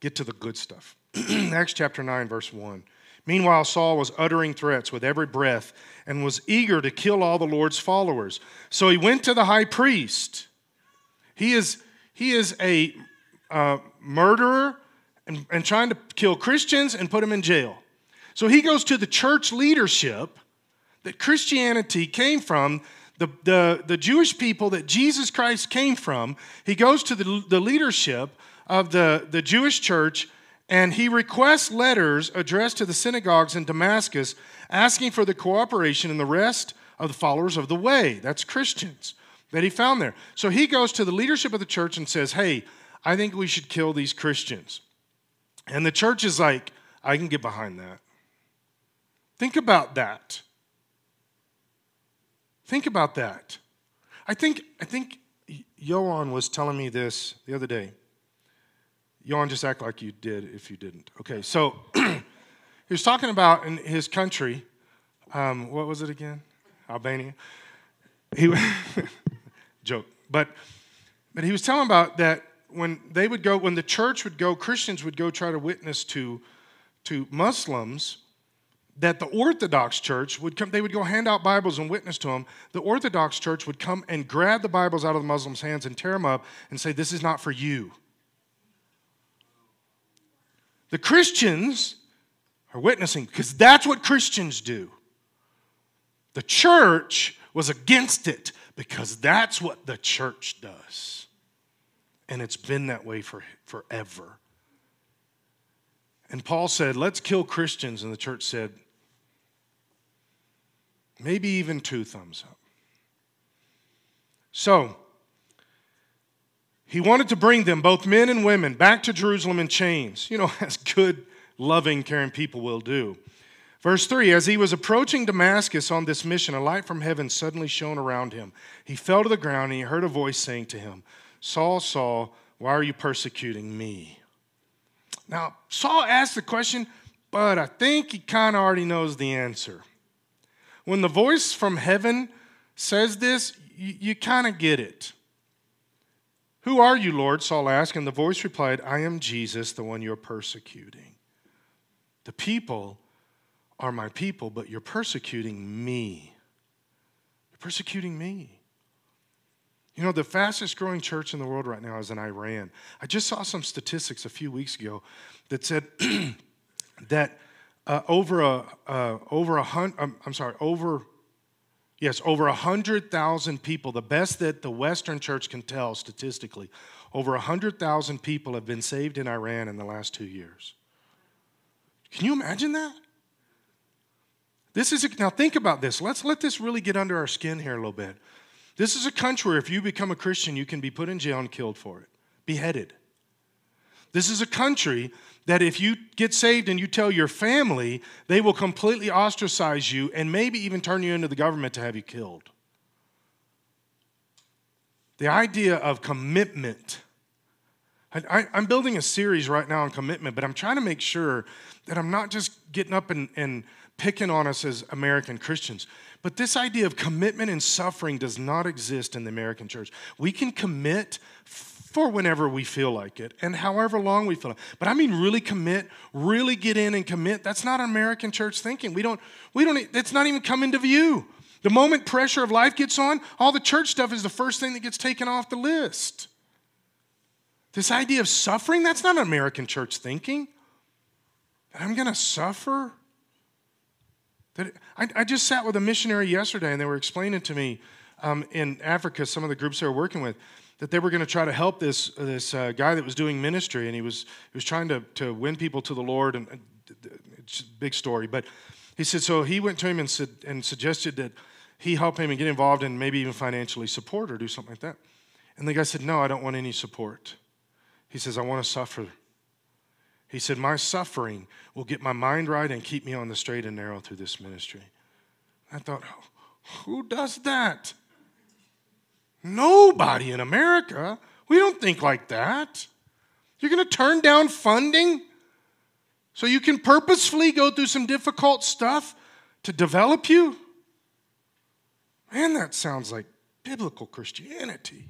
get to the good stuff. (clears throat) Acts chapter 9 verse 1. Meanwhile Saul was uttering threats with every breath and was eager to kill all the Lord's followers. So he went to the high priest. He is he is a uh, murderer and, and trying to kill Christians and put them in jail. So he goes to the church leadership that Christianity came from the, the, the Jewish people that Jesus Christ came from, he goes to the, the leadership of the, the Jewish church and he requests letters addressed to the synagogues in Damascus asking for the cooperation and the rest of the followers of the way. That's Christians that he found there. So he goes to the leadership of the church and says, Hey, I think we should kill these Christians. And the church is like, I can get behind that. Think about that. Think about that. I think, I think Johan was telling me this the other day. Johan, just act like you did if you didn't. Okay, so (clears throat) he was talking about in his country, um, what was it again? Albania. He (laughs) joke, but but he was telling about that when they would go, when the church would go, Christians would go try to witness to to Muslims that the Orthodox Church would come, they would go hand out Bibles and witness to them. The Orthodox Church would come and grab the Bibles out of the Muslims' hands and tear them up and say, This is not for you. The Christians are witnessing because that's what Christians do. The church was against it because that's what the church does. And it's been that way for forever. And Paul said, Let's kill Christians. And the church said, Maybe even two thumbs up. So, he wanted to bring them, both men and women, back to Jerusalem in chains, you know, (laughs) as good, loving, caring people will do. Verse 3 As he was approaching Damascus on this mission, a light from heaven suddenly shone around him. He fell to the ground and he heard a voice saying to him, Saul, Saul, why are you persecuting me? Now, Saul asked the question, but I think he kind of already knows the answer. When the voice from heaven says this, you, you kind of get it. Who are you, Lord? Saul asked, and the voice replied, I am Jesus, the one you're persecuting. The people are my people, but you're persecuting me. You're persecuting me. You know, the fastest growing church in the world right now is in Iran. I just saw some statistics a few weeks ago that said (clears throat) that uh, over a uh, over a hundred. Um, I'm sorry, over yes, over a hundred thousand people. The best that the Western Church can tell statistically, over a hundred thousand people have been saved in Iran in the last two years. Can you imagine that? This is a, now think about this. Let's let this really get under our skin here a little bit. This is a country where if you become a Christian, you can be put in jail and killed for it, beheaded. This is a country that if you get saved and you tell your family, they will completely ostracize you and maybe even turn you into the government to have you killed. The idea of commitment. I, am building a series right now on commitment, but I'm trying to make sure that I'm not just getting up and, and picking on us as American Christians. But this idea of commitment and suffering does not exist in the American church. We can commit for whenever we feel like it and however long we feel like it. But I mean really commit, really get in and commit. That's not American church thinking. We don't we don't it's not even come into view. The moment pressure of life gets on, all the church stuff is the first thing that gets taken off the list. This idea of suffering, that's not American church thinking. I'm going to suffer. That I, I, just sat with a missionary yesterday, and they were explaining to me um, in Africa, some of the groups they were working with, that they were going to try to help this this uh, guy that was doing ministry, and he was he was trying to to win people to the Lord, and it's a big story, but he said so. He went to him and said and suggested that he help him and get involved and maybe even financially support or do something like that. And the guy said, "No, I don't want any support." He says, "I want to suffer." He said, My suffering will get my mind right and keep me on the straight and narrow through this ministry. I thought, Who does that? Nobody in America. We don't think like that. You're going to turn down funding so you can purposefully go through some difficult stuff to develop you? Man, that sounds like biblical Christianity.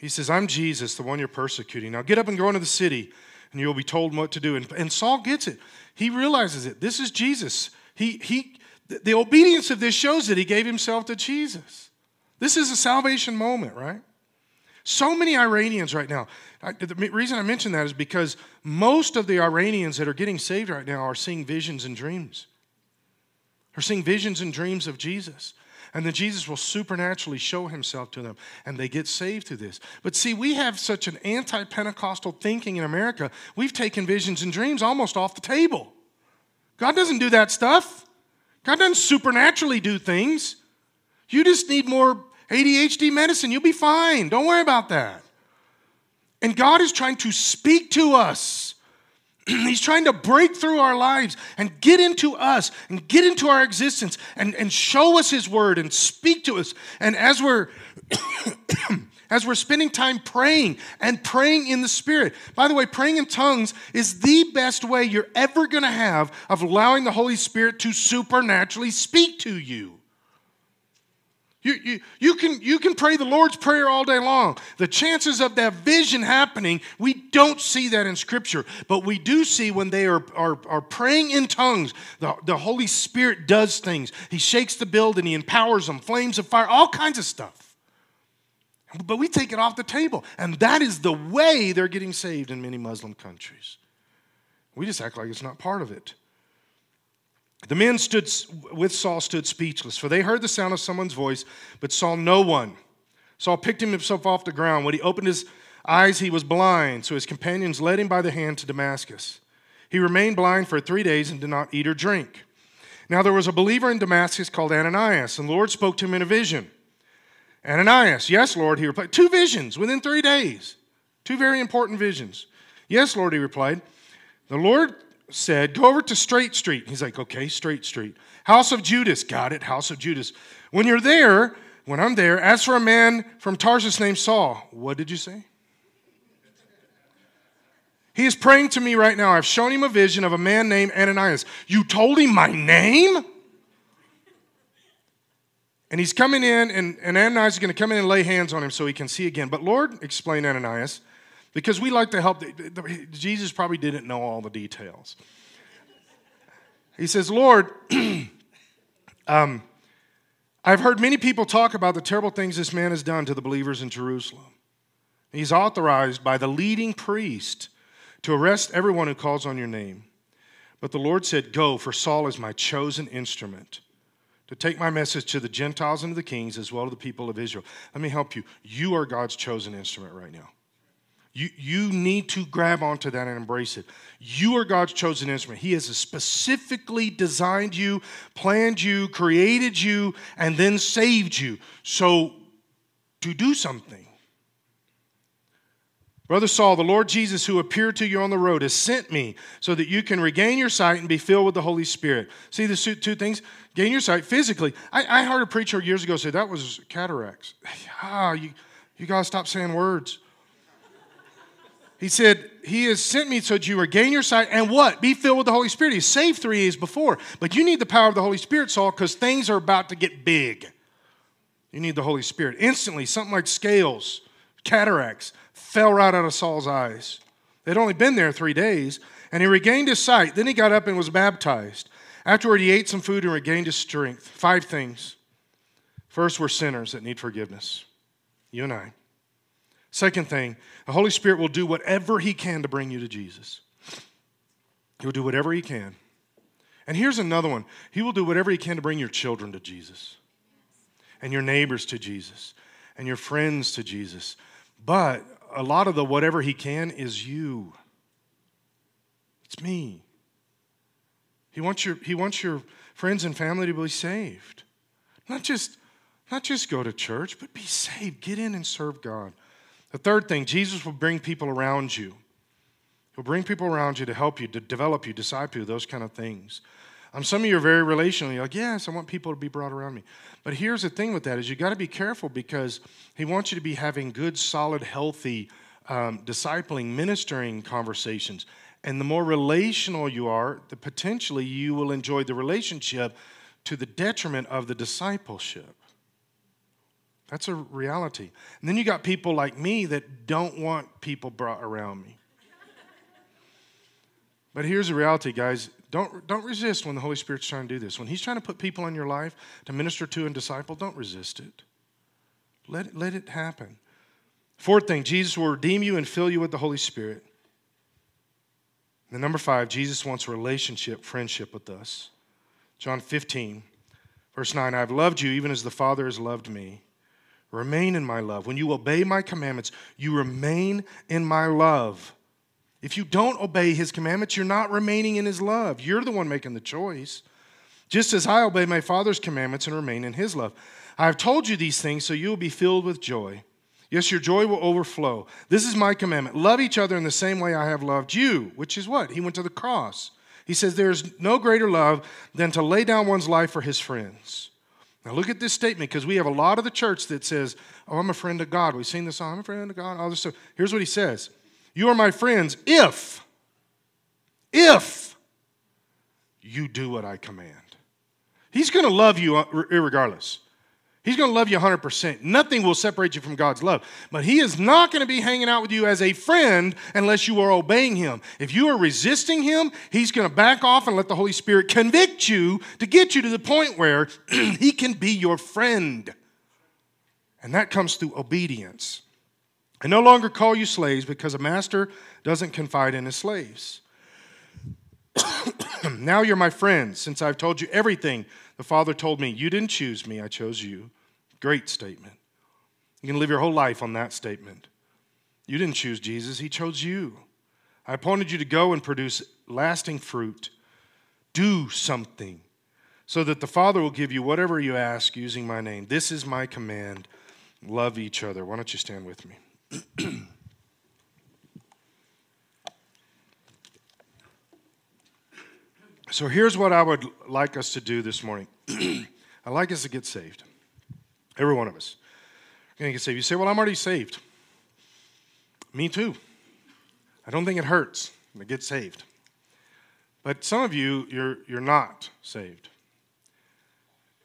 He says, I'm Jesus, the one you're persecuting. Now get up and go into the city, and you'll be told what to do. And, and Saul gets it. He realizes it. This is Jesus. He, he, the obedience of this shows that he gave himself to Jesus. This is a salvation moment, right? So many Iranians right now. I, the reason I mention that is because most of the Iranians that are getting saved right now are seeing visions and dreams. Are seeing visions and dreams of Jesus. And then Jesus will supernaturally show himself to them, and they get saved through this. But see, we have such an anti Pentecostal thinking in America, we've taken visions and dreams almost off the table. God doesn't do that stuff, God doesn't supernaturally do things. You just need more ADHD medicine, you'll be fine. Don't worry about that. And God is trying to speak to us. (clears throat) He's trying to break through our lives and get into us and get into our existence and, and show us His word and speak to us. And as we're (clears throat) as we're spending time praying and praying in the Spirit. By the way, praying in tongues is the best way you're ever going to have of allowing the Holy Spirit to supernaturally speak to you. You, you, you, can, you can pray the Lord's Prayer all day long. The chances of that vision happening, we don't see that in Scripture, but we do see when they are, are, are praying in tongues, the, the Holy Spirit does things. He shakes the building, He empowers them, flames of fire, all kinds of stuff. But we take it off the table, and that is the way they're getting saved in many Muslim countries. We just act like it's not part of it. The men stood with Saul stood speechless, for they heard the sound of someone's voice, but saw no one. Saul picked himself off the ground. When he opened his eyes, he was blind, so his companions led him by the hand to Damascus. He remained blind for three days and did not eat or drink. Now there was a believer in Damascus called Ananias, and the Lord spoke to him in a vision. Ananias, yes, Lord, he replied. Two visions within three days. Two very important visions. Yes, Lord, he replied. The Lord said, Go over to Straight Street. He's like, Okay, Straight Street. House of Judas. Got it, House of Judas. When you're there, when I'm there, ask for a man from Tarsus named Saul. What did you say? He is praying to me right now. I've shown him a vision of a man named Ananias. You told him my name? And he's coming in, and, and Ananias is going to come in and lay hands on him so he can see again. But Lord, explained Ananias, because we like to help. Jesus probably didn't know all the details. He says, Lord, (clears throat) um, I've heard many people talk about the terrible things this man has done to the believers in Jerusalem. He's authorized by the leading priest to arrest everyone who calls on your name. But the Lord said, Go, for Saul is my chosen instrument to take my message to the Gentiles and to the kings as well as the people of Israel. Let me help you. You are God's chosen instrument right now. You, you need to grab onto that and embrace it. You are God's chosen instrument. He has specifically designed you, planned you, created you, and then saved you. So, to do something. Brother Saul, the Lord Jesus, who appeared to you on the road, has sent me so that you can regain your sight and be filled with the Holy Spirit. See the two things? Gain your sight physically. I, I heard a preacher years ago say that was cataracts. (sighs) Ah, you, you got to stop saying words. He said, He has sent me so that you regain your sight and what? Be filled with the Holy Spirit. He saved three days before. But you need the power of the Holy Spirit, Saul, because things are about to get big. You need the Holy Spirit. Instantly, something like scales, cataracts, fell right out of Saul's eyes. They'd only been there three days, and he regained his sight. Then he got up and was baptized. Afterward, he ate some food and regained his strength. Five things. First, we're sinners that need forgiveness. You and I. Second thing, the Holy Spirit will do whatever He can to bring you to Jesus. He'll do whatever He can. And here's another one He will do whatever He can to bring your children to Jesus, and your neighbors to Jesus, and your friends to Jesus. But a lot of the whatever He can is you. It's me. He wants your, he wants your friends and family to be saved. Not just, not just go to church, but be saved. Get in and serve God. The third thing, Jesus will bring people around you. He'll bring people around you to help you, to develop you, disciple you, those kind of things. Um, some of you are very relational. You're like, yes, I want people to be brought around me. But here's the thing with that is you got to be careful because he wants you to be having good, solid, healthy, um, discipling, ministering conversations. And the more relational you are, the potentially you will enjoy the relationship to the detriment of the discipleship. That's a reality. And then you got people like me that don't want people brought around me. But here's the reality, guys. Don't, don't resist when the Holy Spirit's trying to do this. When He's trying to put people in your life to minister to and disciple, don't resist it. Let let it happen. Fourth thing, Jesus will redeem you and fill you with the Holy Spirit. And number five, Jesus wants relationship, friendship with us. John 15, verse 9 I've loved you even as the Father has loved me. Remain in my love. When you obey my commandments, you remain in my love. If you don't obey his commandments, you're not remaining in his love. You're the one making the choice. Just as I obey my Father's commandments and remain in his love. I have told you these things so you will be filled with joy. Yes, your joy will overflow. This is my commandment. Love each other in the same way I have loved you, which is what? He went to the cross. He says, There is no greater love than to lay down one's life for his friends. Now look at this statement because we have a lot of the church that says, "Oh, I'm a friend of God." We've seen this song, "I'm a friend of God." All this stuff. Here's what he says: "You are my friends if, if you do what I command." He's going to love you uh, regardless. He's going to love you 100%. Nothing will separate you from God's love. But He is not going to be hanging out with you as a friend unless you are obeying Him. If you are resisting Him, He's going to back off and let the Holy Spirit convict you to get you to the point where (clears throat) He can be your friend. And that comes through obedience. I no longer call you slaves because a master doesn't confide in his slaves. (coughs) now you're my friends, since I've told you everything the Father told me, You didn't choose me, I chose you. Great statement. You can live your whole life on that statement. You didn't choose Jesus, He chose you. I appointed you to go and produce lasting fruit. Do something so that the Father will give you whatever you ask using my name. This is my command. Love each other. Why don't you stand with me? (clears throat) So here's what I would like us to do this morning. (clears throat) I'd like us to get saved. Every one of us. You're going to get saved. You say, Well, I'm already saved. Me too. I don't think it hurts to get saved. But some of you, you're, you're not saved.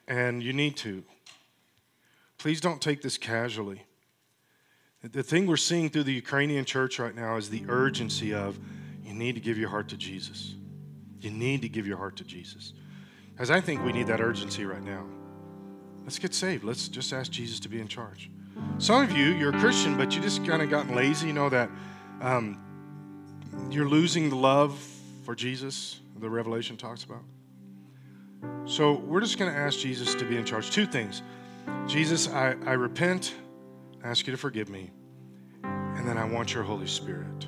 And you need to. Please don't take this casually. The thing we're seeing through the Ukrainian church right now is the urgency of you need to give your heart to Jesus. You need to give your heart to Jesus. As I think we need that urgency right now. Let's get saved. Let's just ask Jesus to be in charge. Some of you, you're a Christian, but you just kind of gotten lazy. You know that um, you're losing the love for Jesus, the Revelation talks about. So we're just going to ask Jesus to be in charge. Two things Jesus, I, I repent, I ask you to forgive me, I want your Holy Spirit.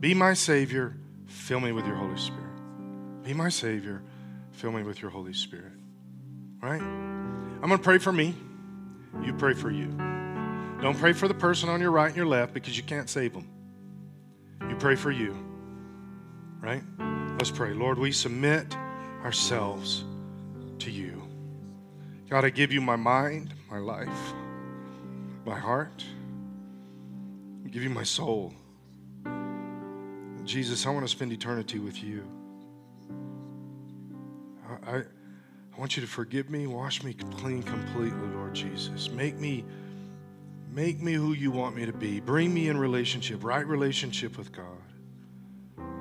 Be my Savior, fill me with your Holy Spirit. Be my Savior, fill me with your Holy Spirit. Right? I'm going to pray for me. You pray for you. Don't pray for the person on your right and your left because you can't save them. You pray for you. Right? Let's pray. Lord, we submit ourselves to you. God, I give you my mind, my life, my heart. Give you my soul. Jesus, I want to spend eternity with you. I, I want you to forgive me, wash me clean completely, Lord Jesus. Make me make me who you want me to be. Bring me in relationship, right relationship with God.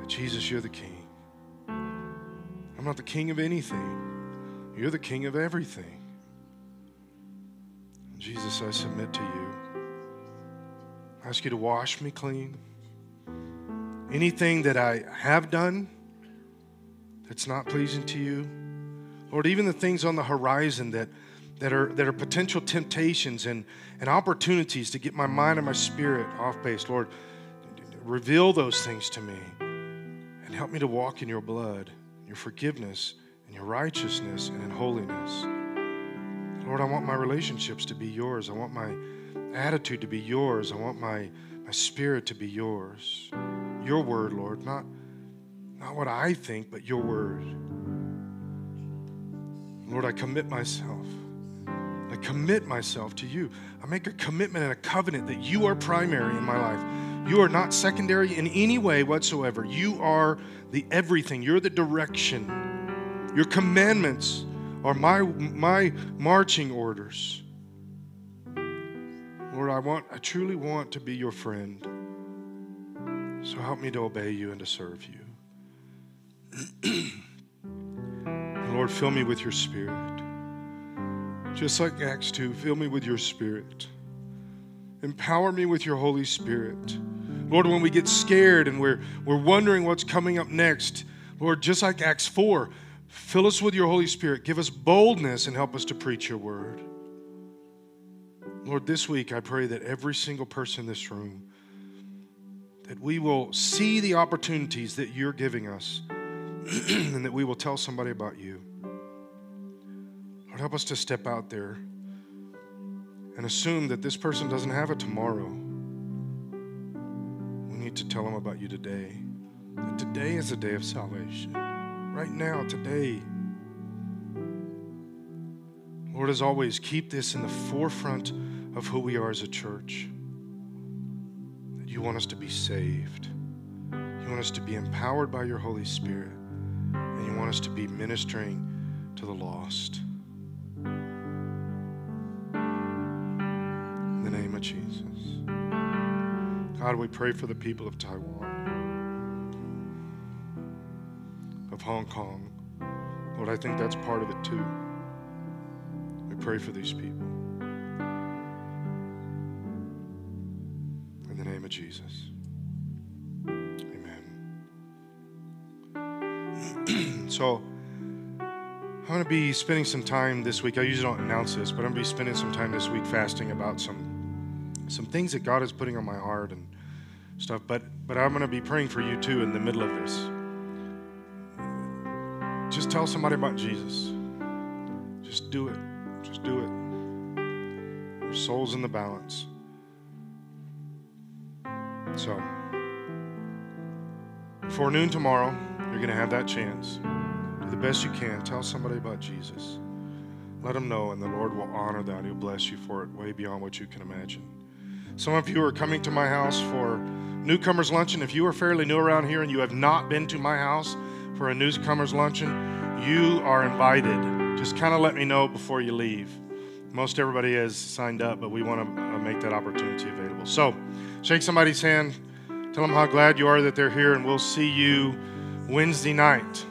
Jesus, you're the king. I'm not the king of anything. You're the king of everything. Jesus, I submit to you. I ask you to wash me clean. Anything that I have done that's not pleasing to you, Lord, even the things on the horizon that, that, are, that are potential temptations and, and opportunities to get my mind and my spirit off base, Lord, reveal those things to me and help me to walk in your blood, your forgiveness, and your righteousness and in holiness. Lord, I want my relationships to be yours. I want my attitude to be yours. I want my, my spirit to be yours. Your word, Lord, not, not what I think, but your word. Lord, I commit myself. I commit myself to you. I make a commitment and a covenant that you are primary in my life. You are not secondary in any way whatsoever. You are the everything. You're the direction. Your commandments are my, my marching orders. Lord, I want I truly want to be your friend. So help me to obey you and to serve you. (clears throat) Lord, fill me with your spirit. Just like Acts 2, fill me with your spirit. Empower me with your Holy Spirit. Lord, when we get scared and we're, we're wondering what's coming up next, Lord, just like Acts 4, fill us with your Holy Spirit. Give us boldness and help us to preach your word. Lord, this week I pray that every single person in this room, that we will see the opportunities that you're giving us (clears throat) and that we will tell somebody about you. Lord, help us to step out there and assume that this person doesn't have a tomorrow. We need to tell them about you today. That today is a day of salvation. Right now, today. Lord, as always, keep this in the forefront of who we are as a church. That you want us to be saved. You want us to be empowered by your Holy Spirit and you want us to be ministering to the lost. In the name of Jesus. God, we pray for the people of Taiwan, of Hong Kong. Lord, I think that's part of it too. We pray for these people. Jesus. (clears throat) So I'm going to be spending some time this week. I usually don't announce this, but I'm going to be spending some time this week fasting about some some things that God is putting on my heart and stuff. But but I'm going to be praying for you too in the middle of this. Just tell somebody about Jesus. Just do it. Just do it. Your soul's in the balance. So, before noon tomorrow, you're going to have that chance Do the best you can. Tell somebody about Jesus. Let them know, and the Lord will honor that. He'll bless you for it way beyond what you can imagine. Some of you are coming to my house for newcomers luncheon. If you are fairly new around here and you have not been to my house for a newcomers luncheon, you are invited. Just kind of let me know before you leave. Most everybody has signed up, but we want to uh, make that opportunity available. So, shake somebody's hand. Tell them how glad you are that they're here, and we'll see you Wednesday night.